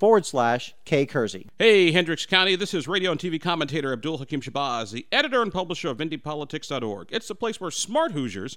forward slash K Kersey. Hey, Hendricks County, this is radio and TV commentator Abdul Hakim Shabazz, the editor and publisher of IndyPolitics.org. It's the place where smart Hoosiers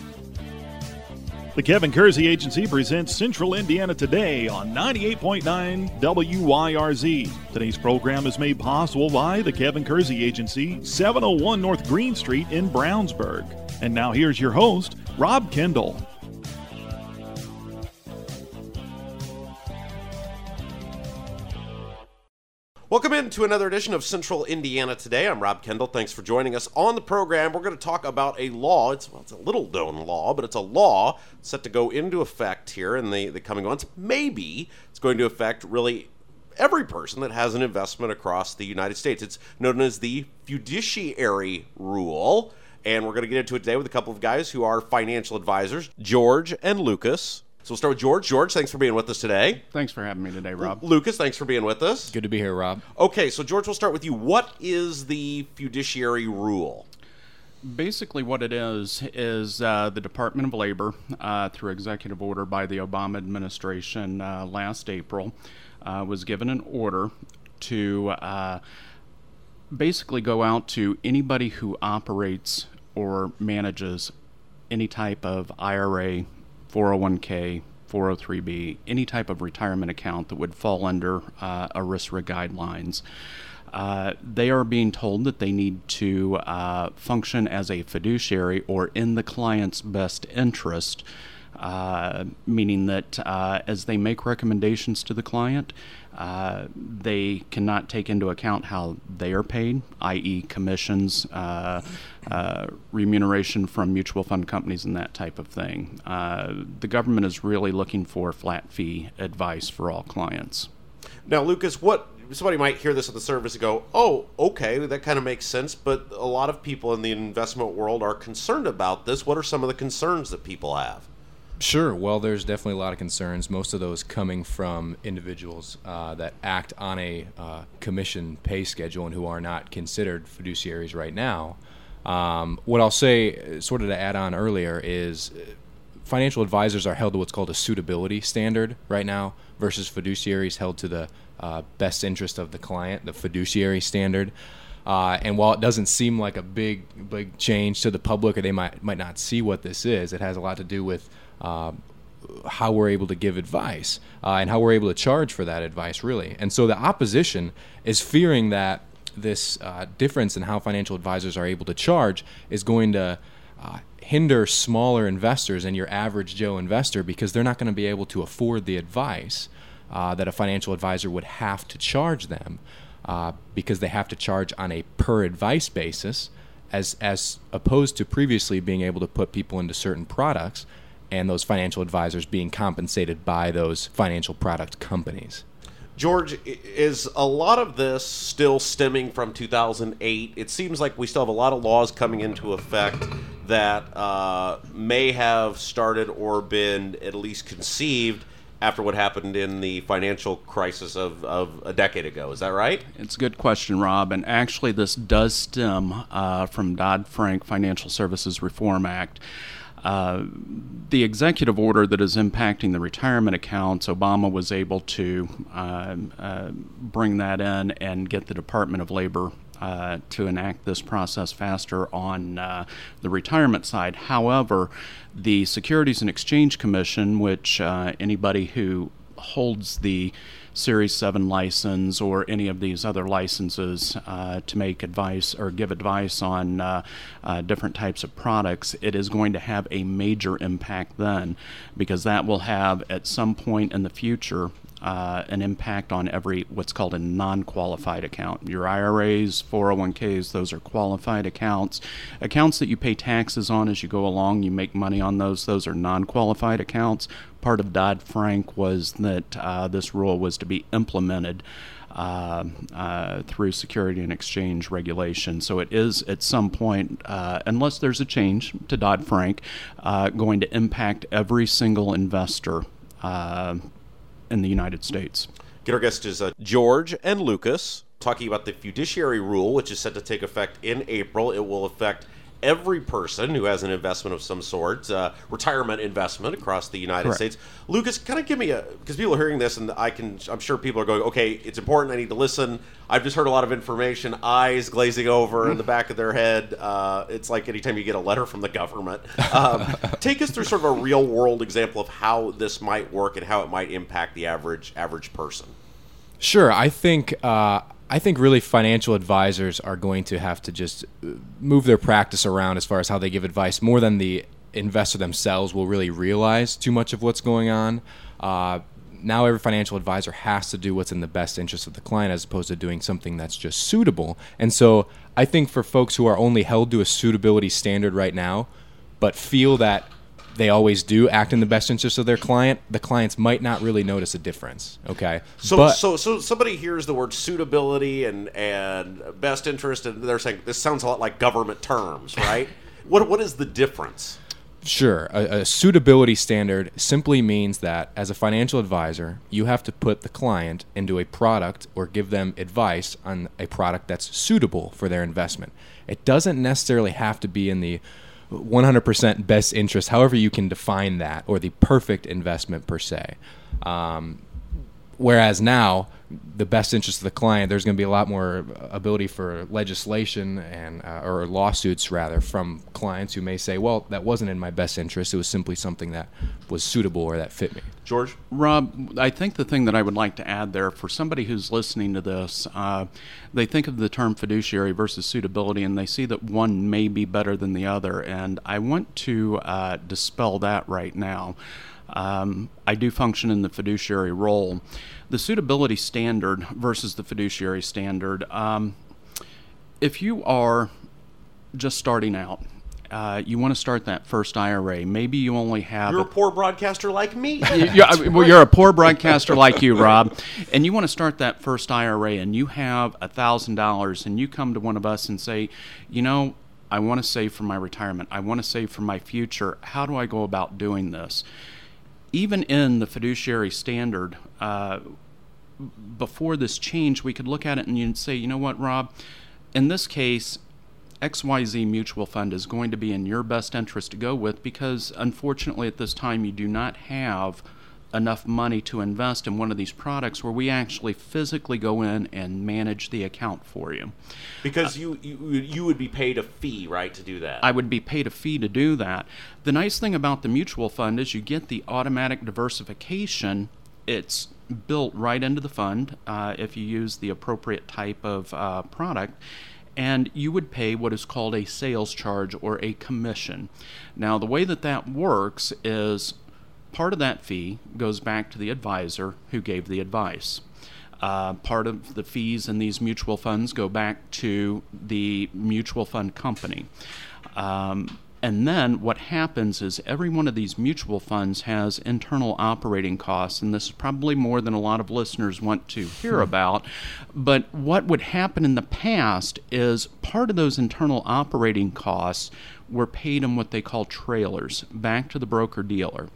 The Kevin Kersey Agency presents Central Indiana Today on 98.9 WYRZ. Today's program is made possible by the Kevin Kersey Agency, 701 North Green Street in Brownsburg. And now here's your host, Rob Kendall. Welcome into another edition of Central Indiana Today. I'm Rob Kendall. Thanks for joining us on the program. We're going to talk about a law. It's, well, it's a little known law, but it's a law set to go into effect here in the, the coming months. Maybe it's going to affect really every person that has an investment across the United States. It's known as the fiduciary rule. And we're going to get into it today with a couple of guys who are financial advisors, George and Lucas. So we'll start with George. George, thanks for being with us today. Thanks for having me today, Rob. Lucas, thanks for being with us. Good to be here, Rob. Okay, so George, we'll start with you. What is the fiduciary rule? Basically, what it is is uh, the Department of Labor, uh, through executive order by the Obama administration uh, last April, uh, was given an order to uh, basically go out to anybody who operates or manages any type of IRA, 401k, 403b, any type of retirement account that would fall under uh, ERISA guidelines. Uh, they are being told that they need to uh, function as a fiduciary or in the client's best interest, uh, meaning that uh, as they make recommendations to the client, uh, they cannot take into account how they are paid, i.e., commissions, uh, uh, remuneration from mutual fund companies, and that type of thing. Uh, the government is really looking for flat fee advice for all clients. Now, Lucas, what somebody might hear this at the service and go, "Oh, okay, that kind of makes sense." But a lot of people in the investment world are concerned about this. What are some of the concerns that people have? Sure. Well, there's definitely a lot of concerns. Most of those coming from individuals uh, that act on a uh, commission pay schedule and who are not considered fiduciaries right now. Um, what I'll say, sort of to add on earlier, is uh, financial advisors are held to what's called a suitability standard right now versus fiduciaries held to the uh, best interest of the client, the fiduciary standard. Uh, and while it doesn't seem like a big, big change to the public, or they might might not see what this is, it has a lot to do with uh, how we're able to give advice uh, and how we're able to charge for that advice, really. And so the opposition is fearing that this uh, difference in how financial advisors are able to charge is going to uh, hinder smaller investors and your average Joe investor because they're not going to be able to afford the advice uh, that a financial advisor would have to charge them uh, because they have to charge on a per advice basis as as opposed to previously being able to put people into certain products and those financial advisors being compensated by those financial product companies. George, is a lot of this still stemming from 2008? It seems like we still have a lot of laws coming into effect that uh, may have started or been at least conceived after what happened in the financial crisis of, of a decade ago. Is that right? It's a good question, Rob. And actually, this does stem uh, from Dodd Frank Financial Services Reform Act. Uh, the executive order that is impacting the retirement accounts, Obama was able to uh, uh, bring that in and get the Department of Labor uh, to enact this process faster on uh, the retirement side. However, the Securities and Exchange Commission, which uh, anybody who holds the Series 7 license or any of these other licenses uh, to make advice or give advice on uh, uh, different types of products, it is going to have a major impact then because that will have at some point in the future uh, an impact on every what's called a non-qualified account. Your IRAs, 401ks, those are qualified accounts. Accounts that you pay taxes on as you go along, you make money on those. Those are non-qualified accounts. Part of Dodd Frank was that uh, this rule was to be implemented. Uh, uh, through security and exchange regulation. So it is at some point, uh, unless there's a change to Dodd Frank, uh, going to impact every single investor uh, in the United States. Get our guests is uh, George and Lucas talking about the fiduciary rule, which is set to take effect in April. It will affect every person who has an investment of some sort, uh, retirement investment across the United Correct. States. Lucas, kind of give me a because people are hearing this, and I can, I'm sure people are going, okay, it's important. I need to listen. I've just heard a lot of information, eyes glazing over in the back of their head. Uh, it's like anytime you get a letter from the government. Um, take us through sort of a real world example of how this might work and how it might impact the average average person. Sure, I think uh, I think really financial advisors are going to have to just uh, move their practice around as far as how they give advice more than the investor themselves will really realize too much of what's going on. Uh, now every financial advisor has to do what's in the best interest of the client as opposed to doing something that's just suitable. And so I think for folks who are only held to a suitability standard right now, but feel that they always do act in the best interest of their client, the clients might not really notice a difference. Okay. So, but, so, so somebody hears the word suitability and and best interest, and they're saying this sounds a lot like government terms, right? what what is the difference? Sure. A, a suitability standard simply means that as a financial advisor, you have to put the client into a product or give them advice on a product that's suitable for their investment. It doesn't necessarily have to be in the 100% best interest, however you can define that, or the perfect investment per se. Um, whereas now, the best interest of the client, there's going to be a lot more ability for legislation and uh, or lawsuits rather from clients who may say, "Well, that wasn't in my best interest. It was simply something that was suitable or that fit me." George, Rob, I think the thing that I would like to add there for somebody who's listening to this, uh, they think of the term fiduciary versus suitability and they see that one may be better than the other. And I want to uh, dispel that right now. Um, I do function in the fiduciary role. The suitability standard versus the fiduciary standard. Um, if you are just starting out, uh, you want to start that first IRA. Maybe you only have you're a poor broadcaster like me. you, are, well, you're a poor broadcaster like you, Rob, and you want to start that first IRA, and you have a thousand dollars, and you come to one of us and say, you know, I want to save for my retirement. I want to save for my future. How do I go about doing this? Even in the fiduciary standard, uh, before this change, we could look at it and you'd say, you know what, Rob, in this case, XYZ mutual fund is going to be in your best interest to go with because unfortunately at this time you do not have enough money to invest in one of these products where we actually physically go in and manage the account for you. Because you, you you would be paid a fee, right, to do that. I would be paid a fee to do that. The nice thing about the mutual fund is you get the automatic diversification. It's built right into the fund uh, if you use the appropriate type of uh, product and you would pay what is called a sales charge or a commission. Now, the way that that works is part of that fee goes back to the advisor who gave the advice. Uh, part of the fees in these mutual funds go back to the mutual fund company. Um, and then what happens is every one of these mutual funds has internal operating costs, and this is probably more than a lot of listeners want to hear hmm. about. But what would happen in the past is part of those internal operating costs were paid in what they call trailers back to the broker dealer.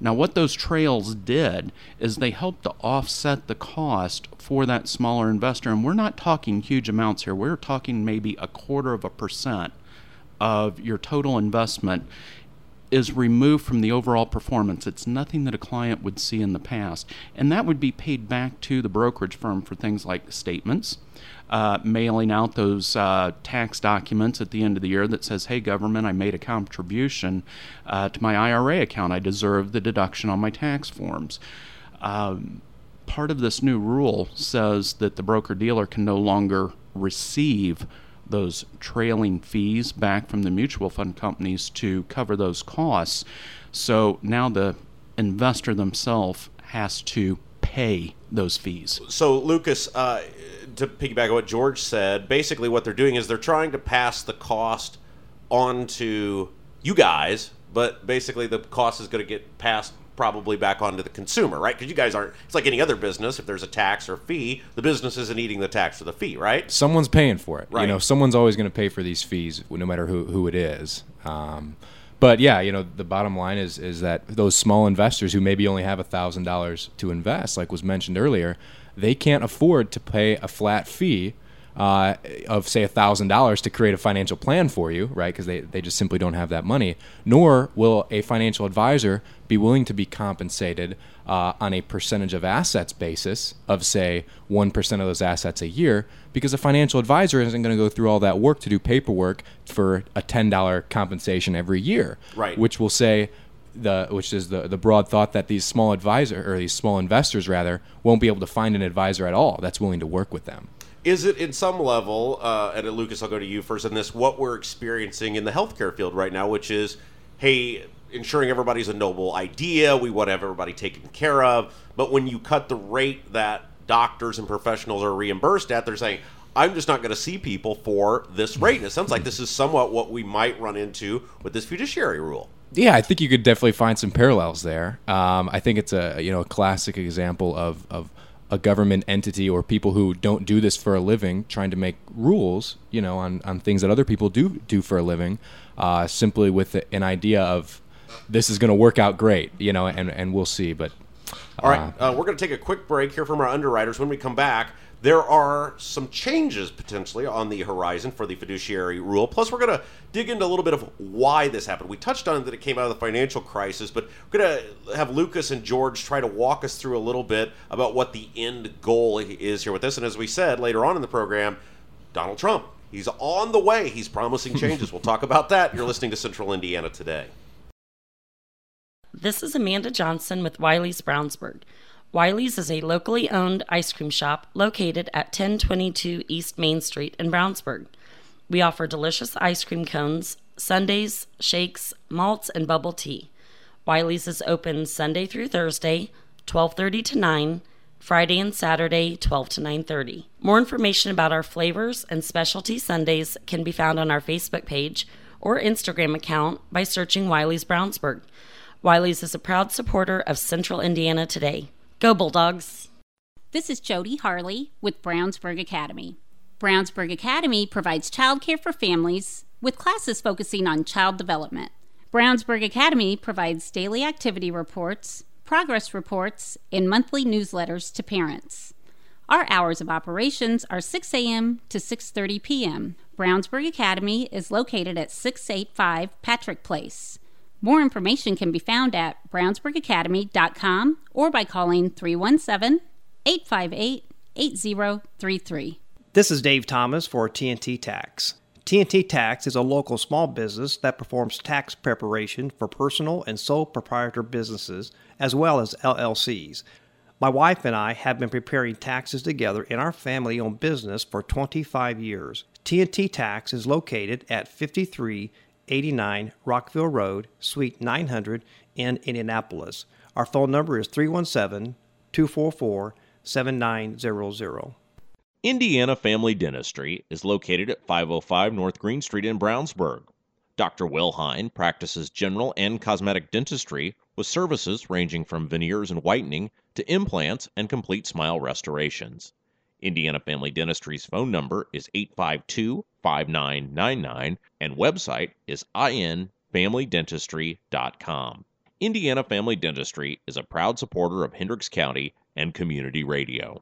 Now, what those trails did is they helped to offset the cost for that smaller investor. And we're not talking huge amounts here, we're talking maybe a quarter of a percent of your total investment is removed from the overall performance. It's nothing that a client would see in the past. And that would be paid back to the brokerage firm for things like statements, uh, mailing out those uh, tax documents at the end of the year that says, hey, government, I made a contribution uh, to my IRA account. I deserve the deduction on my tax forms. Um, part of this new rule says that the broker dealer can no longer receive those trailing fees back from the mutual fund companies to cover those costs. So now the investor themselves has to pay those fees. So, Lucas, uh, to piggyback on what George said, basically what they're doing is they're trying to pass the cost on to you guys, but basically the cost is going to get passed probably back onto the consumer, right? Because you guys aren't. It's like any other business. If there's a tax or fee, the business isn't eating the tax or the fee, right? Someone's paying for it. Right. You know, someone's always going to pay for these fees, no matter who who it is. Um, but yeah, you know, the bottom line is is that those small investors who maybe only have a thousand dollars to invest, like was mentioned earlier, they can't afford to pay a flat fee uh, of say thousand dollars to create a financial plan for you, right? Because they, they just simply don't have that money. Nor will a financial advisor be willing to be compensated uh, on a percentage of assets basis of say one percent of those assets a year, because a financial advisor isn't going to go through all that work to do paperwork for a ten dollar compensation every year, Right. Which will say the which is the the broad thought that these small advisor or these small investors rather won't be able to find an advisor at all that's willing to work with them. Is it in some level, uh, and uh, Lucas, I'll go to you first on this, what we're experiencing in the healthcare field right now, which is, hey, ensuring everybody's a noble idea, we want to have everybody taken care of, but when you cut the rate that doctors and professionals are reimbursed at, they're saying, I'm just not going to see people for this rate. And it sounds like this is somewhat what we might run into with this fiduciary rule. Yeah, I think you could definitely find some parallels there. Um, I think it's a you know a classic example of, of a government entity or people who don't do this for a living trying to make rules, you know, on, on things that other people do do for a living, uh, simply with an idea of this is going to work out great, you know, and, and we'll see. But All right, uh, we're going to take a quick break here from our underwriters. When we come back, there are some changes potentially on the horizon for the fiduciary rule. Plus, we're going to dig into a little bit of why this happened. We touched on that it came out of the financial crisis, but we're going to have Lucas and George try to walk us through a little bit about what the end goal is here with this. And as we said later on in the program, Donald Trump. He's on the way. He's promising changes. we'll talk about that. You're listening to Central Indiana today. This is Amanda Johnson with Wiley's Brownsburg. Wiley's is a locally owned ice cream shop located at 1022 East Main Street in Brownsburg. We offer delicious ice cream cones, sundaes, shakes, malts, and bubble tea. Wiley's is open Sunday through Thursday, 12:30 to 9, Friday and Saturday, 12 to 9:30. More information about our flavors and specialty sundaes can be found on our Facebook page or Instagram account by searching Wiley's Brownsburg. Wiley's is a proud supporter of Central Indiana Today. Go Bulldogs! This is Jody Harley with Brownsburg Academy. Brownsburg Academy provides childcare for families with classes focusing on child development. Brownsburg Academy provides daily activity reports, progress reports, and monthly newsletters to parents. Our hours of operations are 6 a.m. to 6:30 p.m. Brownsburg Academy is located at 685 Patrick Place. More information can be found at brownsburgacademy.com or by calling 317 858 8033. This is Dave Thomas for TNT Tax. TNT Tax is a local small business that performs tax preparation for personal and sole proprietor businesses as well as LLCs. My wife and I have been preparing taxes together in our family owned business for 25 years. TNT Tax is located at 5389 Rockville Road, Suite 900 in Indianapolis. Our phone number is 317 244 7900. Indiana Family Dentistry is located at 505 North Green Street in Brownsburg. Dr. Will Hine practices general and cosmetic dentistry with services ranging from veneers and whitening to implants and complete smile restorations. Indiana Family Dentistry's phone number is 852 5999 and website is infamilydentistry.com. Indiana Family Dentistry is a proud supporter of Hendricks County and community radio.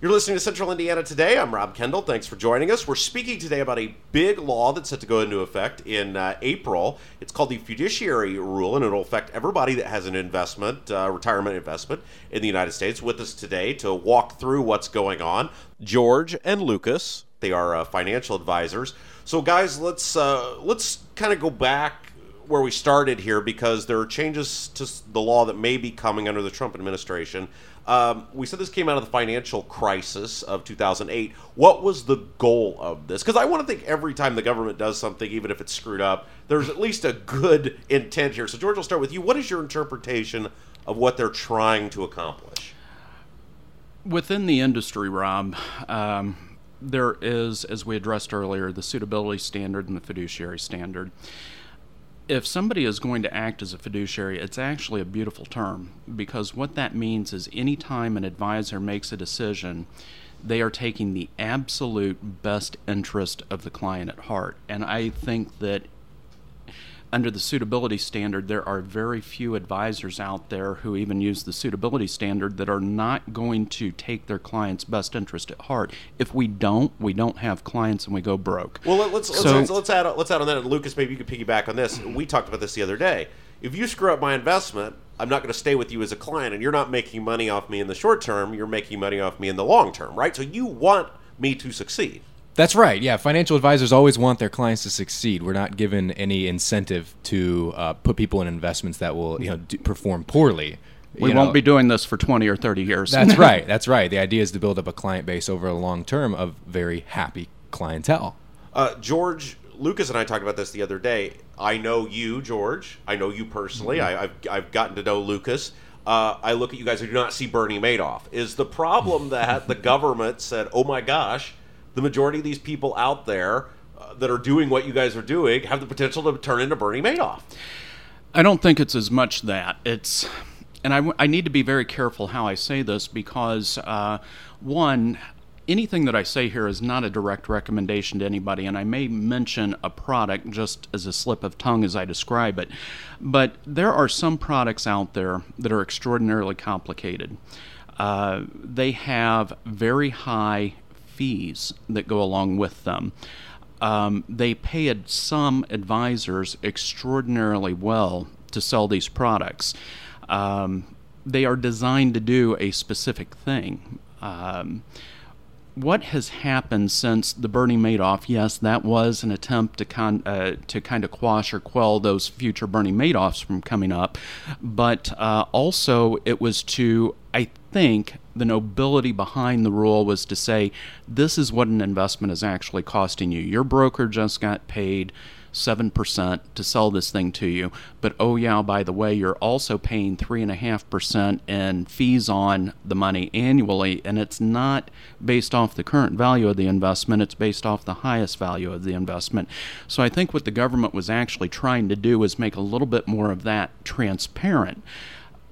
You're listening to Central Indiana Today. I'm Rob Kendall. Thanks for joining us. We're speaking today about a big law that's set to go into effect in uh, April. It's called the Fiduciary Rule, and it'll affect everybody that has an investment, uh, retirement investment in the United States. With us today to walk through what's going on, George and Lucas. They are uh, financial advisors. So, guys, let's uh, let's kind of go back where we started here because there are changes to the law that may be coming under the Trump administration. Um, we said this came out of the financial crisis of 2008. What was the goal of this? Because I want to think every time the government does something, even if it's screwed up, there's at least a good intent here. So, George, I'll start with you. What is your interpretation of what they're trying to accomplish? Within the industry, Rob, um, there is, as we addressed earlier, the suitability standard and the fiduciary standard if somebody is going to act as a fiduciary, it's actually a beautiful term because what that means is anytime an advisor makes a decision, they are taking the absolute best interest of the client at heart. And I think that under the suitability standard, there are very few advisors out there who even use the suitability standard that are not going to take their client's best interest at heart. If we don't, we don't have clients and we go broke. Well, let's let's, so, let's, let's add let's add on that. And Lucas, maybe you could piggyback on this. We talked about this the other day. If you screw up my investment, I'm not going to stay with you as a client, and you're not making money off me in the short term. You're making money off me in the long term, right? So you want me to succeed. That's right. Yeah, financial advisors always want their clients to succeed. We're not given any incentive to uh, put people in investments that will, you know, do, perform poorly. We won't be doing this for 20 or 30 years. That's right. That's right. The idea is to build up a client base over a long term of very happy clientele. Uh, George, Lucas and I talked about this the other day. I know you, George. I know you personally. Mm-hmm. I, have I've gotten to know Lucas. Uh, I look at you guys. I do not see Bernie Madoff. Is the problem that the government said, "Oh my gosh"? The majority of these people out there uh, that are doing what you guys are doing have the potential to turn into Bernie Madoff. I don't think it's as much that. It's, and I, I need to be very careful how I say this because, uh, one, anything that I say here is not a direct recommendation to anybody, and I may mention a product just as a slip of tongue as I describe it. But there are some products out there that are extraordinarily complicated. Uh, they have very high fees that go along with them. Um, they pay some advisors extraordinarily well to sell these products. Um, they are designed to do a specific thing. Um, what has happened since the Bernie Madoff? Yes, that was an attempt to con, uh, to kind of quash or quell those future Bernie Madoffs from coming up, but uh, also it was to, I think, the nobility behind the rule was to say this is what an investment is actually costing you. Your broker just got paid 7% to sell this thing to you. But oh, yeah, by the way, you're also paying 3.5% in fees on the money annually. And it's not based off the current value of the investment, it's based off the highest value of the investment. So I think what the government was actually trying to do was make a little bit more of that transparent.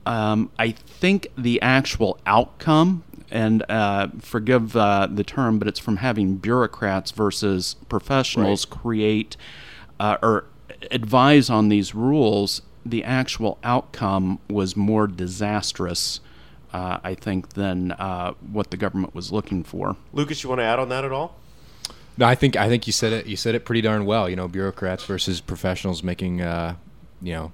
Um, I think the actual outcome, and uh, forgive uh, the term, but it's from having bureaucrats versus professionals right. create uh, or advise on these rules, the actual outcome was more disastrous, uh, I think, than uh, what the government was looking for. Lucas, you want to add on that at all? No, I think I think you said it. You said it pretty darn well. You know, bureaucrats versus professionals making, uh, you know,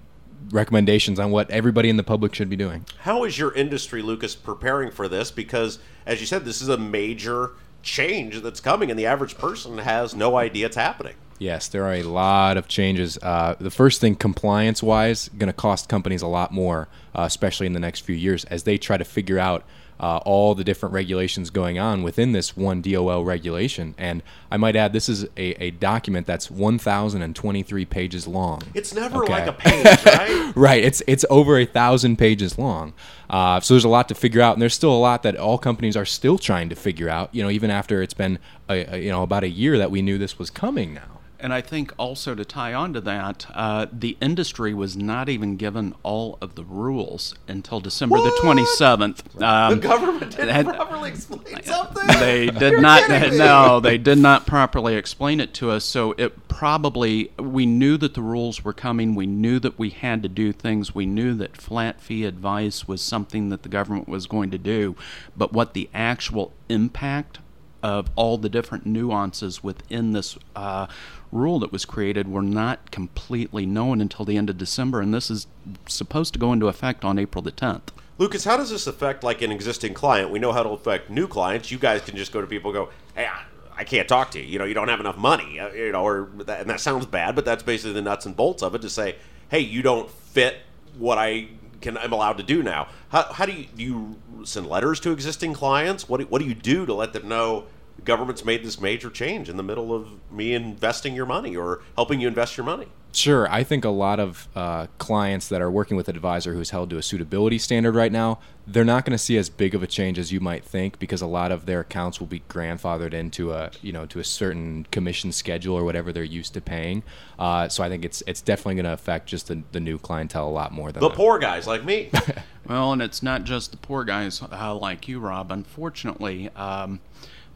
recommendations on what everybody in the public should be doing. How is your industry, Lucas, preparing for this? Because, as you said, this is a major change that's coming, and the average person has no idea it's happening. Yes, there are a lot of changes. Uh, the first thing, compliance wise, going to cost companies a lot more, uh, especially in the next few years, as they try to figure out uh, all the different regulations going on within this one DOL regulation. And I might add, this is a, a document that's 1,023 pages long. It's never okay? like a page, right? right. It's it's over a thousand pages long. Uh, so there's a lot to figure out, and there's still a lot that all companies are still trying to figure out. You know, even after it's been a, a, you know about a year that we knew this was coming now And I think also to tie on to that, uh, the industry was not even given all of the rules until December the 27th. Um, the government didn't had- properly explain something. they did not no they did not properly explain it to us. So it probably we knew that the rules were coming. We knew that we had to do things. We knew that flat fee advice was something that the government was going to do. But what the actual impact of all the different nuances within this uh, rule that was created were not completely known until the end of December, and this is supposed to go into effect on April the 10th. Lucas, how does this affect like an existing client? We know how to affect new clients. You guys can just go to people go, "Hey, I- can't talk to you. You know, you don't have enough money." Uh, You know, or that, and that sounds bad, but that's basically the nuts and bolts of it. To say, "Hey, you don't fit what I can I'm allowed to do now." How, how do you do you send letters to existing clients? What do, what do you do to let them know government's made this major change in the middle of me investing your money or helping you invest your money? Sure. I think a lot of uh, clients that are working with an advisor who's held to a suitability standard right now, they're not going to see as big of a change as you might think because a lot of their accounts will be grandfathered into a you know to a certain commission schedule or whatever they're used to paying. Uh, so I think it's it's definitely going to affect just the, the new clientele a lot more than The poor guys like me. Well, and it's not just the poor guys uh, like you, Rob. Unfortunately, um,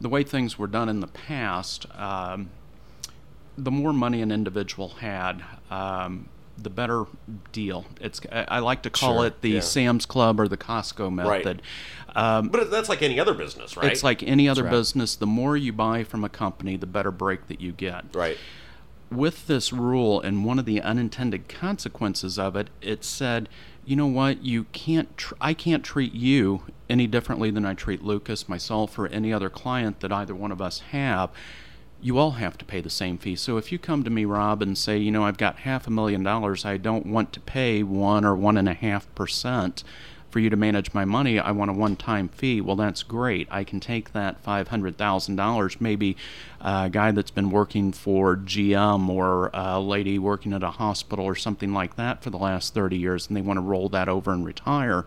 the way things were done in the past, um, the more money an individual had, um, the better deal. It's I like to call Sure, it the yeah. Sam's Club or the Costco Right. method. Um, but that's like any other business, right? It's like any other right. business. The more you buy from a company, the better break that you get right. with this rule and one of the unintended consequences of it, it said, you know what, you can't, tr- I can't treat you any differently than I treat Lucas, myself, or any other client that either one of us have. You all have to pay the same fee. So if you come to me, Rob, and say, you know, I've got half a million dollars, I don't want to pay one or one and a half percent for you to manage my money, I want a one time fee. Well, that's great. I can take that $500,000, maybe a guy that's been working for GM or a lady working at a hospital or something like that for the last 30 years, and they want to roll that over and retire.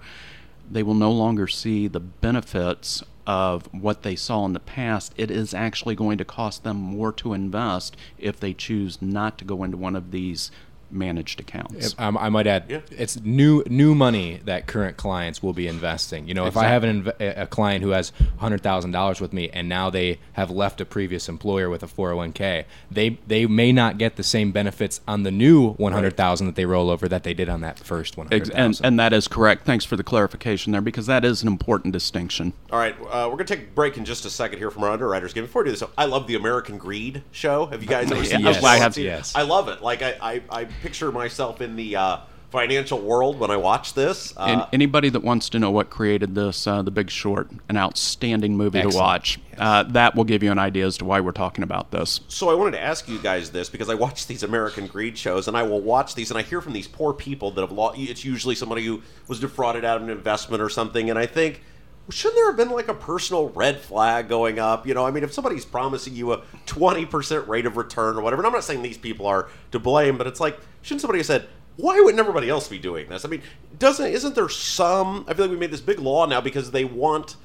They will no longer see the benefits of what they saw in the past. It is actually going to cost them more to invest if they choose not to go into one of these managed accounts. Um, I might add, Yeah. it's new new money that current clients will be investing. You know, if I have an inv- a client who has hundred thousand dollars with me, and now they have left a previous employer with a four hundred one k, they they may not get the same benefits on the new one hundred thousand that they roll over that they did on that first one Ex- hundred and, thousand. and that is correct. Thanks for the clarification there, because that is an important distinction. All right, uh, we're gonna take a break in just a second here from our underwriters game. Before we do this, I love the American Greed show. Have you guys ever seen Yes. this? I have- yes. I love it. Like I, I, I picture myself in the uh, financial world when I watch this. Uh, and anybody that wants to know what created this, uh, The Big Short, an outstanding movie to Excellent. watch, uh, that will give you an idea as to why we're talking about this. so I wanted to ask you guys this because I watch these American Greed shows, and I will watch these, and I hear from these poor people that have lost. It's usually somebody who was defrauded out of an investment or something, and I think. Shouldn't there have been like a personal red flag going up? You know, I mean, if somebody's promising you a 20% rate of return or whatever, and I'm not saying these people are to blame, but it's like, shouldn't somebody have said, why wouldn't everybody else be doing this? I mean, doesn't isn't there some? I feel like we made this big law now because they want.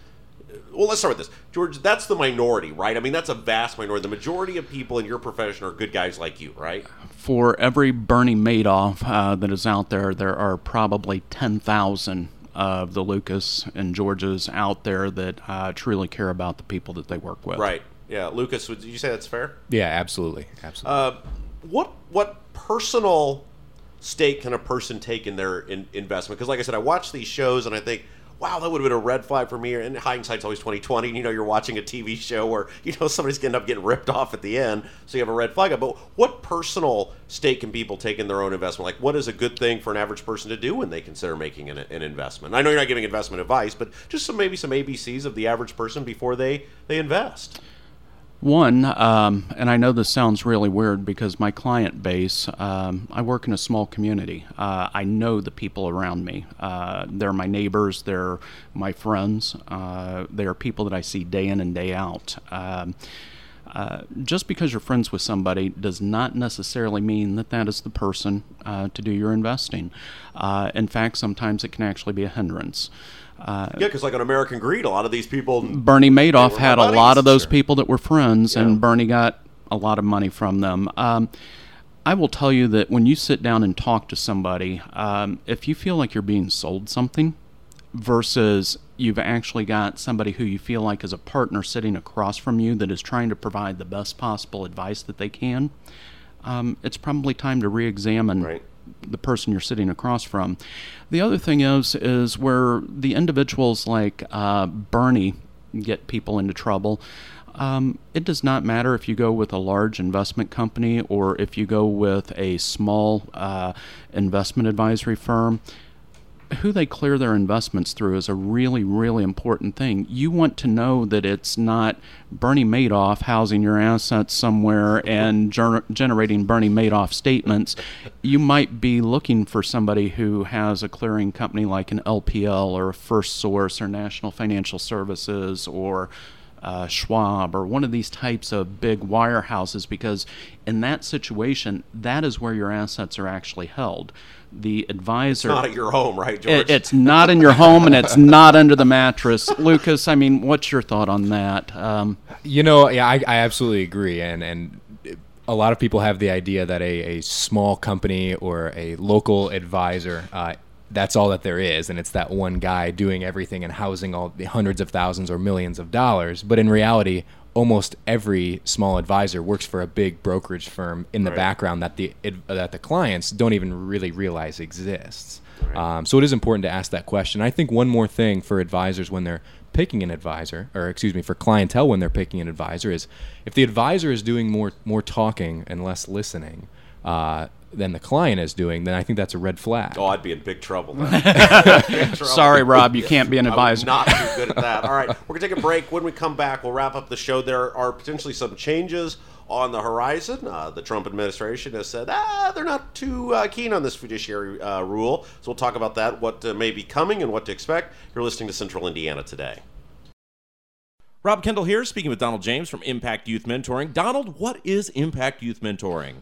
Well, let's start with this, George. That's the minority, right? I mean, that's a vast minority. The majority of people in your profession are good guys like you, right? For every Bernie Madoff uh, that is out there, there are probably 10,000 of the Lucas and Georges out there that uh, truly care about the people that they work with. Right. Yeah, Lucas. Would you say that's fair? yeah, absolutely, absolutely. Uh, what what personal stake can a person take in their in, investment? Because, like I said, I watch these shows and I think, wow, that would have been a red flag for me. And hindsight's always twenty twenty. And you know, you're watching a TV show where you know somebody's going to end up getting ripped off at the end, so you have a red flag. But what personal stake can people take in their own investment? Like, what is a good thing for an average person to do when they consider making an, an investment? I know you're not giving investment advice, but just some maybe some ABCs of the average person before they they invest. One, um, and I know this sounds really weird because my client base, um, I work in a small community. Uh, I know the people around me. Uh, they're my neighbors, they're my friends, uh, they are people that I see day in and day out. Um, uh, just because you're friends with somebody does not necessarily mean that that is the person uh, to do your investing. Uh, in fact, sometimes it can actually be a hindrance. Uh, Yeah, because like on American Greed, a lot of these people Bernie Madoff had a lot of those Sure. people that were friends, Yeah. and Bernie got a lot of money from them. Um, I will tell you that when you sit down and talk to somebody, um, if you feel like you're being sold something versus you've actually got somebody who you feel like is a partner sitting across from you that is trying to provide the best possible advice that they can, um, it's probably time to re-examine Right. The person you're sitting across from. The other thing is is where the individuals like uh, Bernie get people into trouble. Um, it does not matter if you go with a large investment company or if you go with a small uh, investment advisory firm who they clear their investments through is a really, really important thing. You want to know that it's not Bernie Madoff housing your assets somewhere and ger- generating Bernie Madoff statements. You might be looking for somebody who has a clearing company like an LPL or a First Source or National Financial Services or uh, Schwab or one of these types of big wirehouses because in that situation, that is where your assets are actually held. The advisor. It's not at your home, right, George? It, it's not in your home and it's not under the mattress. Lucas, I mean, what's your thought on that? Um, You know, yeah, I, I absolutely agree, and and a lot of people have the idea that a, a small company or a local advisor. Uh, that's all that there is, and it's that one guy doing everything and housing all the hundreds of thousands or millions of dollars. But in reality, almost every small advisor works for a big brokerage firm in the background that the that the clients don't even really realize exists. Um, so it is important to ask that question. I think one more thing for advisors when they're picking an advisor, or excuse me, for clientele when they're picking an advisor, is if the advisor is doing more more talking and less listening uh, than the client is doing, then I think that's a red flag. oh, I'd be in big trouble. then. sorry, Rob, you can't be an I would advisor. not too good at that. All right, we're gonna take a break. When we come back, we'll wrap up the show. There are potentially some changes on the horizon. Uh, the Trump administration has said ah, they're not too uh, keen on this fiduciary uh, rule. So we'll talk about that, what uh, may be coming, and what to expect. You're listening to Central Indiana today. Rob Kendall here, speaking with Donald James from Impact Youth Mentoring. Donald, what is Impact Youth Mentoring?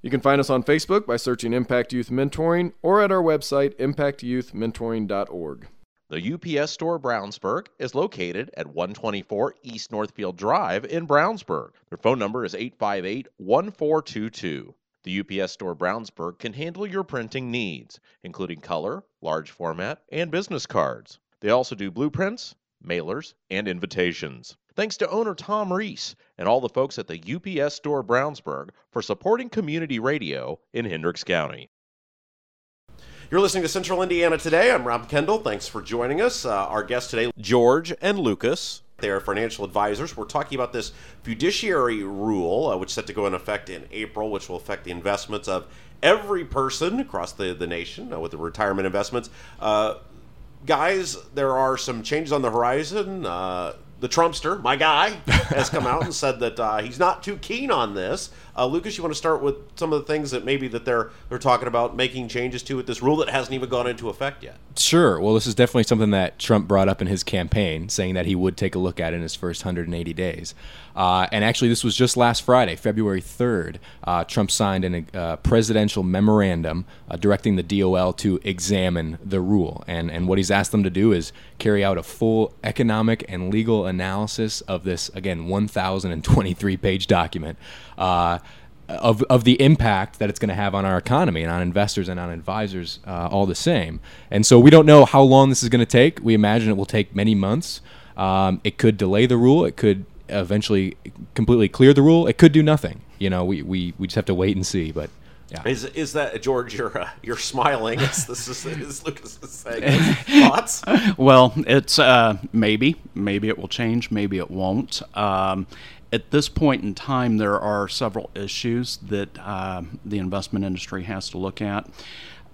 You can find us on Facebook by searching Impact Youth Mentoring or at our website, impactyouthmentoring.org. The UPS store Brownsburg is located at 124 East Northfield Drive in Brownsburg. Their phone number is 858 1422. The UPS store Brownsburg can handle your printing needs, including color, large format, and business cards. They also do blueprints, mailers, and invitations. Thanks to owner Tom Reese and all the folks at the UPS store Brownsburg for supporting community radio in Hendricks County. You're listening to Central Indiana today. I'm Rob Kendall. Thanks for joining us. Uh, our guests today, George and Lucas. They are financial advisors. We're talking about this fiduciary rule, uh, which is set to go in effect in April, which will affect the investments of every person across the, the nation uh, with the retirement investments. Uh, guys, there are some changes on the horizon. The Trumpster, my guy, has come out and said that uh, he's not too keen on this. Uh, Lucas, you want to start with some of the things that maybe that they're they're talking about making changes to with this rule that hasn't even gone into effect yet. Sure. Well, this is definitely something that Trump brought up in his campaign, saying that he would take a look at in his first 180 days. Uh, and actually, this was just last Friday, February 3rd. Uh, Trump signed a uh, presidential memorandum uh, directing the DOL to examine the rule. And, and what he's asked them to do is carry out a full economic and legal analysis of this, again, 1,023 page document. Uh, of, of the impact that it's going to have on our economy and on investors and on advisors uh, all the same. And so we don't know how long this is going to take. We imagine it will take many months. Um, it could delay the rule. It could eventually completely clear the rule. It could do nothing. You know, we, we, we just have to wait and see. But yeah. Is is that George? You're uh, you're smiling. It's, this is, is Lucas is saying thoughts. Well, it's uh, maybe, maybe it will change, maybe it won't. Um, at this point in time, there are several issues that uh, the investment industry has to look at.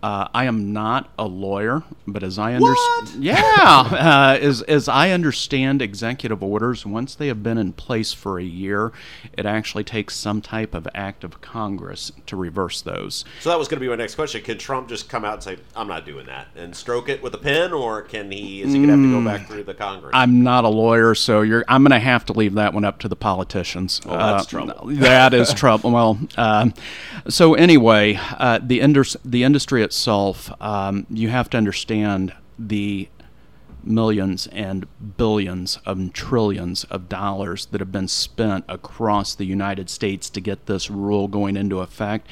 Uh, I am not a lawyer, but as I understand, yeah, uh, as as I understand executive orders, once they have been in place for a year, it actually takes some type of act of Congress to reverse those. So that was going to be my next question. Can Trump just come out and say, "I'm not doing that," and stroke it with a pen, or can he? Is he going to have to go back through the Congress? I'm not a lawyer, so you're. I'm going to have to leave that one up to the politicians. Well, that's Uh, trouble. that is trouble. Well, um, so anyway, uh, the indus- the industry itself, um, you have to understand the millions and billions of trillions of dollars that have been spent across the United States to get this rule going into effect.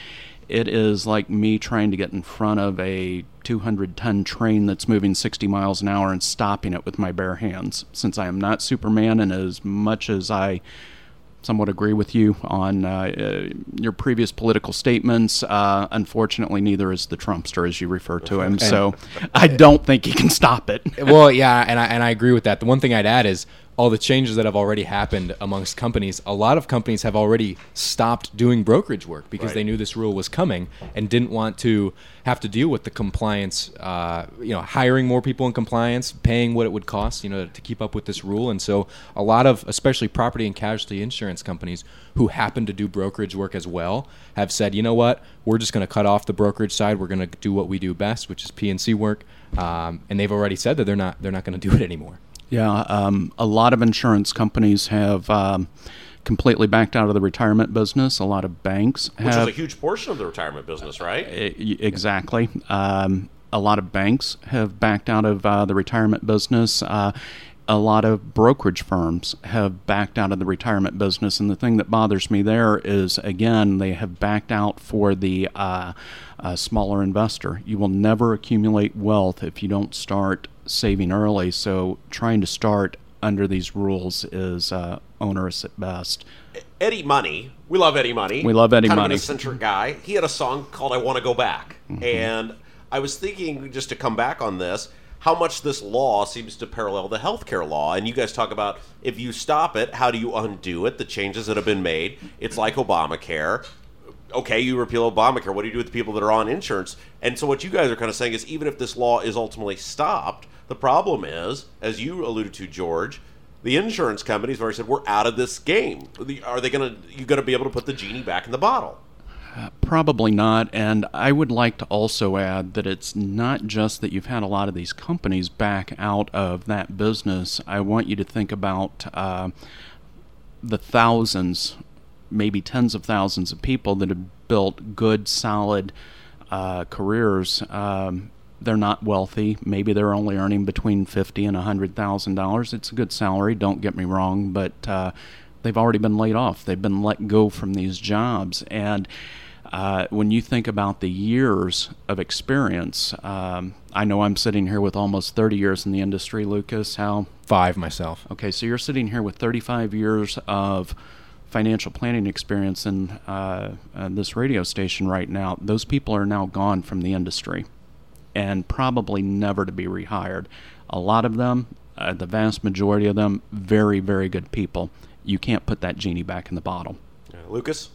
It is like me trying to get in front of a 200 ton train that's moving 60 miles an hour and stopping it with my bare hands. Since I am not Superman, and as much as I somewhat agree with you on uh, uh, your previous political statements. Uh, unfortunately, neither is the Trumpster, as you refer to him. So I don't think he can stop it. well, yeah, and I and I agree with that. The one thing I'd add is all the changes that have already happened amongst companies. A lot of companies have already stopped doing brokerage work because Right. they knew this rule was coming and didn't want to have to deal with the compliance. Uh, you know, hiring more people in compliance, paying what it would cost, you know, to keep up with this rule. And so, a lot of, especially property and casualty insurance companies who happen to do brokerage work as well, have said, you know what, we're just going to cut off the brokerage side. We're going to do what we do best, which is P and C work. Um, and they've already said that they're not they're not going to do it anymore. Yeah, um, a lot of insurance companies have um, completely backed out of the retirement business. A lot of banks Which is a huge portion of the retirement business, right? Y- Exactly. Um, a lot of banks have backed out of uh, the retirement business. Uh, a lot of brokerage firms have backed out of the retirement business. And the thing that bothers me there is, again, they have backed out for the uh, uh, smaller investor. You will never accumulate wealth if you don't start saving early. So trying to start under these rules is uh, onerous at best. Eddie Money. We love Eddie Money. We love Eddie kind Money. Of an eccentric guy. He had a song called "I Want to Go Back," and I was thinking just to come back on this, how much this law seems to parallel the healthcare law. And you guys talk about if you stop it, how do you undo it? The changes that have been made. It's like Obamacare. Okay, you repeal Obamacare. What do you do with the people that are on insurance? And so what you guys are kind of saying is, even if this law is ultimately stopped, the problem is, as you alluded to, George. The insurance companies have already said we're out of this game. Are they going to? you going to be able to put the genie back in the bottle. Probably not. And I would like to also add that it's not just that you've had a lot of these companies back out of that business. I want you to think about uh, the thousands, maybe tens of thousands of people that have built good, solid uh, careers. Um, they're not wealthy. Maybe they're only earning between fifty and a hundred thousand dollars. It's a good salary. Don't get me wrong, but uh, they've already been laid off. They've been let go from these jobs, and uh, when you think about the years of experience, um, I know I'm sitting here with almost 30 years in the industry. Lucas, how? Five myself. Okay, so you're sitting here with 35 years of financial planning experience in uh, uh, this radio station right now. Those people are now gone from the industry and probably never to be rehired. A lot of them, uh, the vast majority of them, very, very good people. You can't put that genie back in the bottle. Uh, Lucas,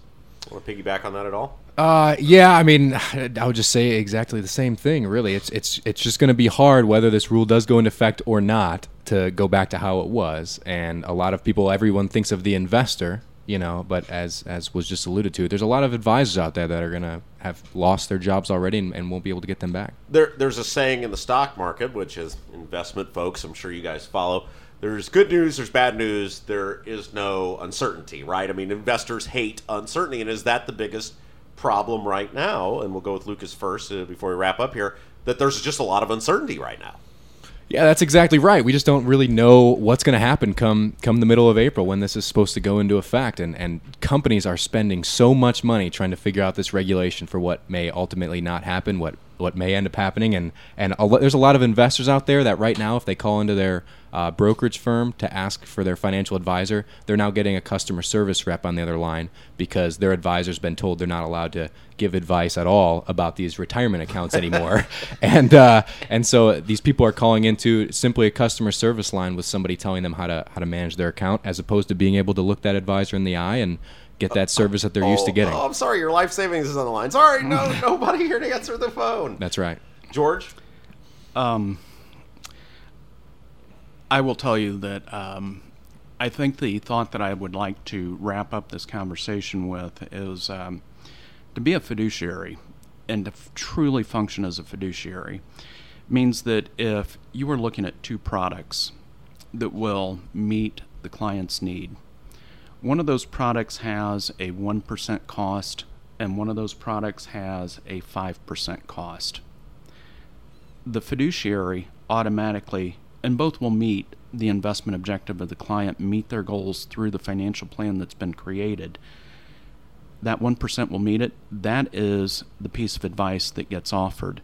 want to piggyback on that at all? Uh, yeah, I mean, I would just say exactly the same thing. Really, it's it's it's just going to be hard whether this rule does go into effect or not to go back to how it was. And a lot of people, everyone thinks of the investor, you know, but as as was just alluded to, there's a lot of advisors out there that are going to have lost their jobs already and, and won't be able to get them back. There, there's a saying in the stock market, which is investment folks. I'm sure you guys follow. There's good news. There's bad news. There is no uncertainty, right? I mean, investors hate uncertainty, and is that the biggest problem right now? And we'll go with Lucas first uh, before we wrap up here. That there's just a lot of uncertainty right now. Yeah, that's exactly right. We just don't really know what's going to happen come come the middle of April when this is supposed to go into effect, and and companies are spending so much money trying to figure out this regulation for what may ultimately not happen, what what may end up happening, and and a lo- there's a lot of investors out there that right now, if they call into their uh, brokerage firm to ask for their financial advisor, they're now getting a customer service rep on the other line because their advisor's been told they're not allowed to give advice at all about these retirement accounts anymore, and uh, and so these people are calling into simply a customer service line with somebody telling them how to how to manage their account, as opposed to being able to look that advisor in the eye and get that service that they're used to Oh, getting. Oh, I'm sorry, your life savings is on the line. Sorry, no, nobody here to answer the phone. That's right. George, Um, I will tell you that um, I think the thought that I would like to wrap up this conversation with is um, to be a fiduciary and to f- truly function as a fiduciary means that if you are looking at two products that will meet the client's need, one of those products has a 1% cost and one of those products has a 5% cost the fiduciary automatically, and both will meet the investment objective of the client, meet their goals through the financial plan that's been created. That 1% will meet it. That is the piece of advice that gets offered.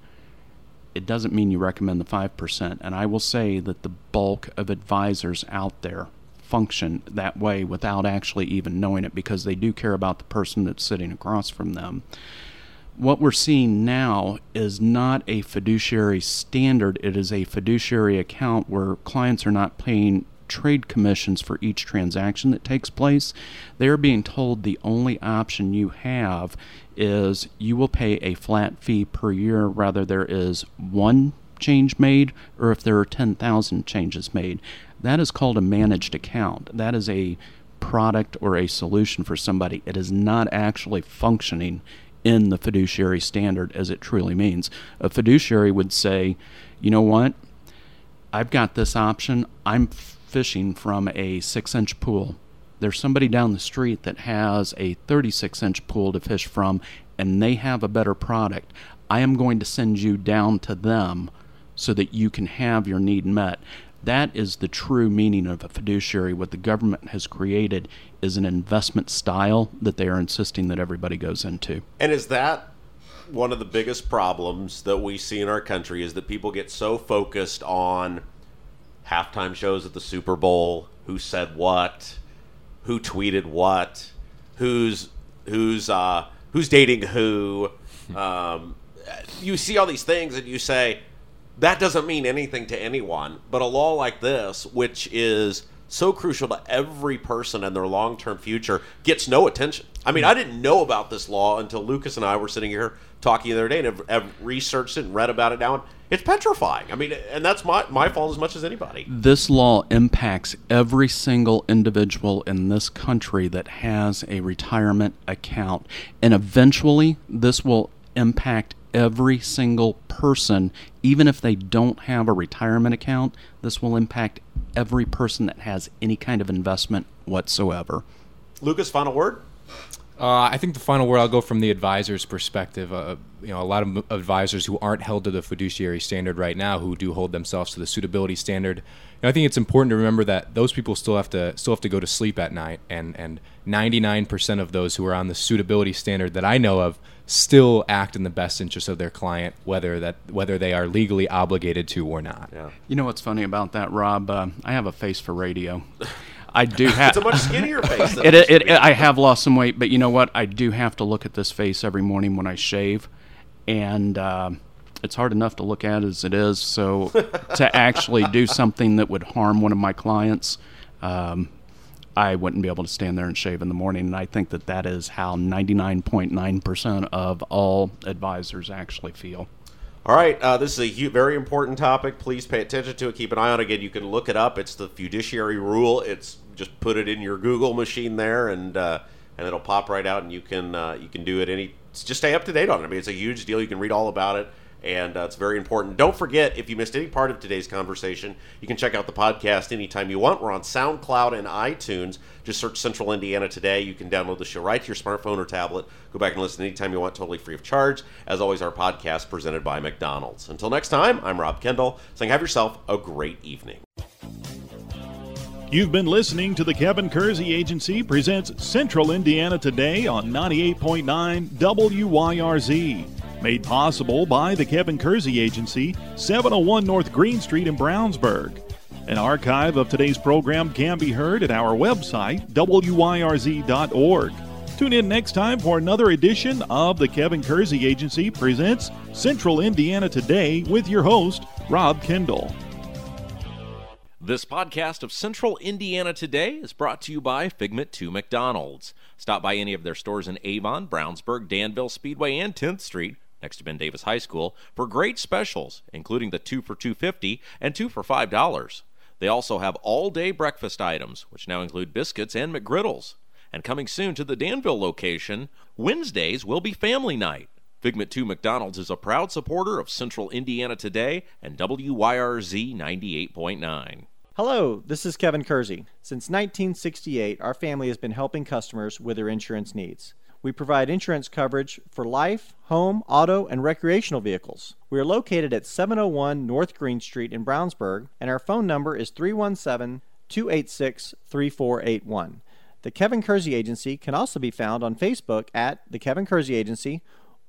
It doesn't mean you recommend the 5%. And I will say that the bulk of advisors out there function that way without actually even knowing it because they do care about the person that's sitting across from them what we're seeing now is not a fiduciary standard, it is a fiduciary account where clients are not paying trade commissions for each transaction that takes place. They're being told the only option you have is you will pay a flat fee per year, rather, there is one change made or if there are 10,000 changes made. That is called a managed account. That is a product or a solution for somebody. It is not actually functioning in the fiduciary standard as it truly means. A fiduciary would say, you know what? I've got this option. I'm fishing from a six inch pool. There's somebody down the street that has a 36 inch pool to fish from, and they have a better product. I am going to send you down to them so that you can have your need met. That is the true meaning of a fiduciary. What the government has created is an investment style that they are insisting that everybody goes into. and is that one of the biggest problems that we see in our country is that people get so focused on halftime shows at the Super Bowl, who said what, who tweeted what, who's who's uh, who's dating who. Um, you see all these things and you say that doesn't mean anything to anyone. But a law like this, which is so crucial to every person and their long term future, gets no attention. I mean, I didn't know about this law until Lucas and I were sitting here talking the other day and have, have researched it and read about it now. And it's petrifying. I mean, and that's my, my fault as much as anybody. This law impacts every single individual in this country that has a retirement account. And eventually, this will impact every single person, even if they don't have a retirement account. This will impact every person that has any kind of investment whatsoever. Lucas, final word? Uh, I think the final word I'll go from the advisor's perspective. Uh, you know, a lot of advisors who aren't held to the fiduciary standard right now, who do hold themselves to the suitability standard. You know, I think it's important to remember that those people still have to still have to go to sleep at night, and and 99% of those who are on the suitability standard that I know of still act in the best interest of their client, whether that whether they are legally obligated to or not. Yeah. You know what's funny about that, Rob? Uh, I have a face for radio. I do have. It's a much skinnier face it, it it. I have lost some weight, but you know what? I do have to look at this face every morning when I shave, and uh, it's hard enough to look at as it is. So to actually do something that would harm one of my clients, um, I wouldn't be able to stand there and shave in the morning. And I think that that is how 99.9% of all advisors actually feel. All right, uh, this is a very important topic. Please pay attention to it. Keep an eye on it. Again, you can look it up. It's the fiduciary rule. It's just put it in your Google machine there, and uh, and it'll pop right out, and you can uh, you can do it any. Just stay up to date on it. I mean, it's a huge deal. You can read all about it, and uh, it's very important. Don't forget, if you missed any part of today's conversation, you can check out the podcast anytime you want. We're on SoundCloud and iTunes. Just search Central Indiana Today. You can download the show right to your smartphone or tablet. Go back and listen anytime you want, totally free of charge. As always, our podcast presented by McDonald's. Until next time, I'm Rob Kendall saying have yourself a great evening. You've been listening to the Kevin Kersey Agency presents Central Indiana Today on 98.9 WYRZ. Made possible by the Kevin Kersey Agency, 701 North Green Street in Brownsburg. An archive of today's program can be heard at our website, wyrz.org. Tune in next time for another edition of the Kevin Kersey Agency presents Central Indiana Today with your host, Rob Kendall. This podcast of Central Indiana Today is brought to you by Figment 2 McDonald's. Stop by any of their stores in Avon, Brownsburg, Danville, Speedway, and 10th Street next to Ben Davis High School for great specials, including the 2 for 250 and 2 for $5. They also have all-day breakfast items, which now include biscuits and McGriddles. And coming soon to the Danville location, Wednesdays will be family night. Figment 2 McDonald's is a proud supporter of Central Indiana Today and WYRZ 98.9. Hello, this is Kevin Kersey. Since 1968, our family has been helping customers with their insurance needs. We provide insurance coverage for life, home, auto, and recreational vehicles. We are located at 701 North Green Street in Brownsburg, and our phone number is 317 286 3481. The Kevin Kersey Agency can also be found on Facebook at The Kevin Kersey Agency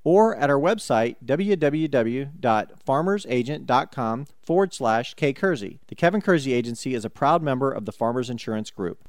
or at our website, www.farmersagent.com forward slash K Kersey. The Kevin Kersey Agency is a proud member of the Farmers Insurance Group.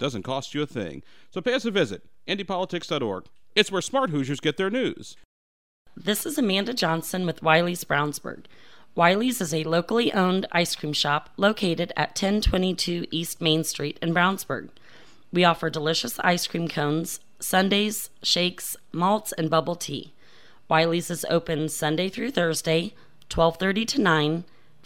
doesn't cost you a thing. So pay us a visit, IndyPolitics.org. It's where smart Hoosiers get their news. This is Amanda Johnson with Wiley's Brownsburg. Wiley's is a locally owned ice cream shop located at 1022 East Main Street in Brownsburg. We offer delicious ice cream cones, sundaes, shakes, malts, and bubble tea. Wiley's is open Sunday through Thursday, 12:30 to 9,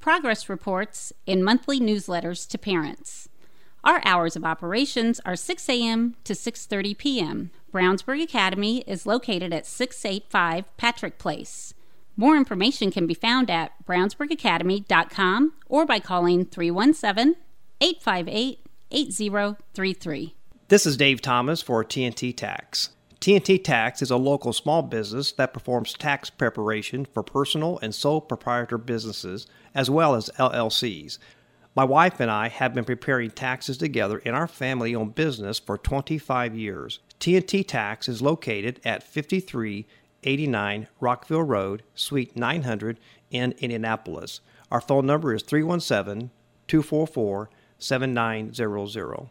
progress reports, and monthly newsletters to parents. Our hours of operations are 6 a.m. to 6:30 p.m. Brownsburg Academy is located at 685 Patrick Place. More information can be found at brownsburgacademy.com or by calling 317 858 8033. This is Dave Thomas for TNT Tax. TNT Tax is a local small business that performs tax preparation for personal and sole proprietor businesses as well as LLCs. My wife and I have been preparing taxes together in our family owned business for 25 years. TNT Tax is located at 5389 Rockville Road, Suite 900 in Indianapolis. Our phone number is 317 244 7900.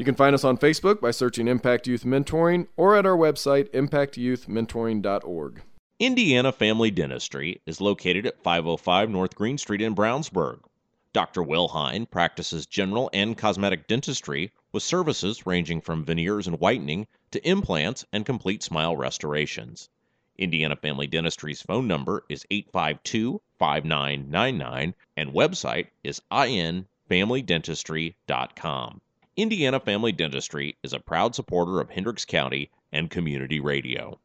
You can find us on Facebook by searching Impact Youth Mentoring or at our website, impactyouthmentoring.org. Indiana Family Dentistry is located at 505 North Green Street in Brownsburg. Dr. Will Hine practices general and cosmetic dentistry with services ranging from veneers and whitening to implants and complete smile restorations. Indiana Family Dentistry's phone number is 852 5999 and website is infamilydentistry.com. Indiana Family Dentistry is a proud supporter of Hendricks County and community radio.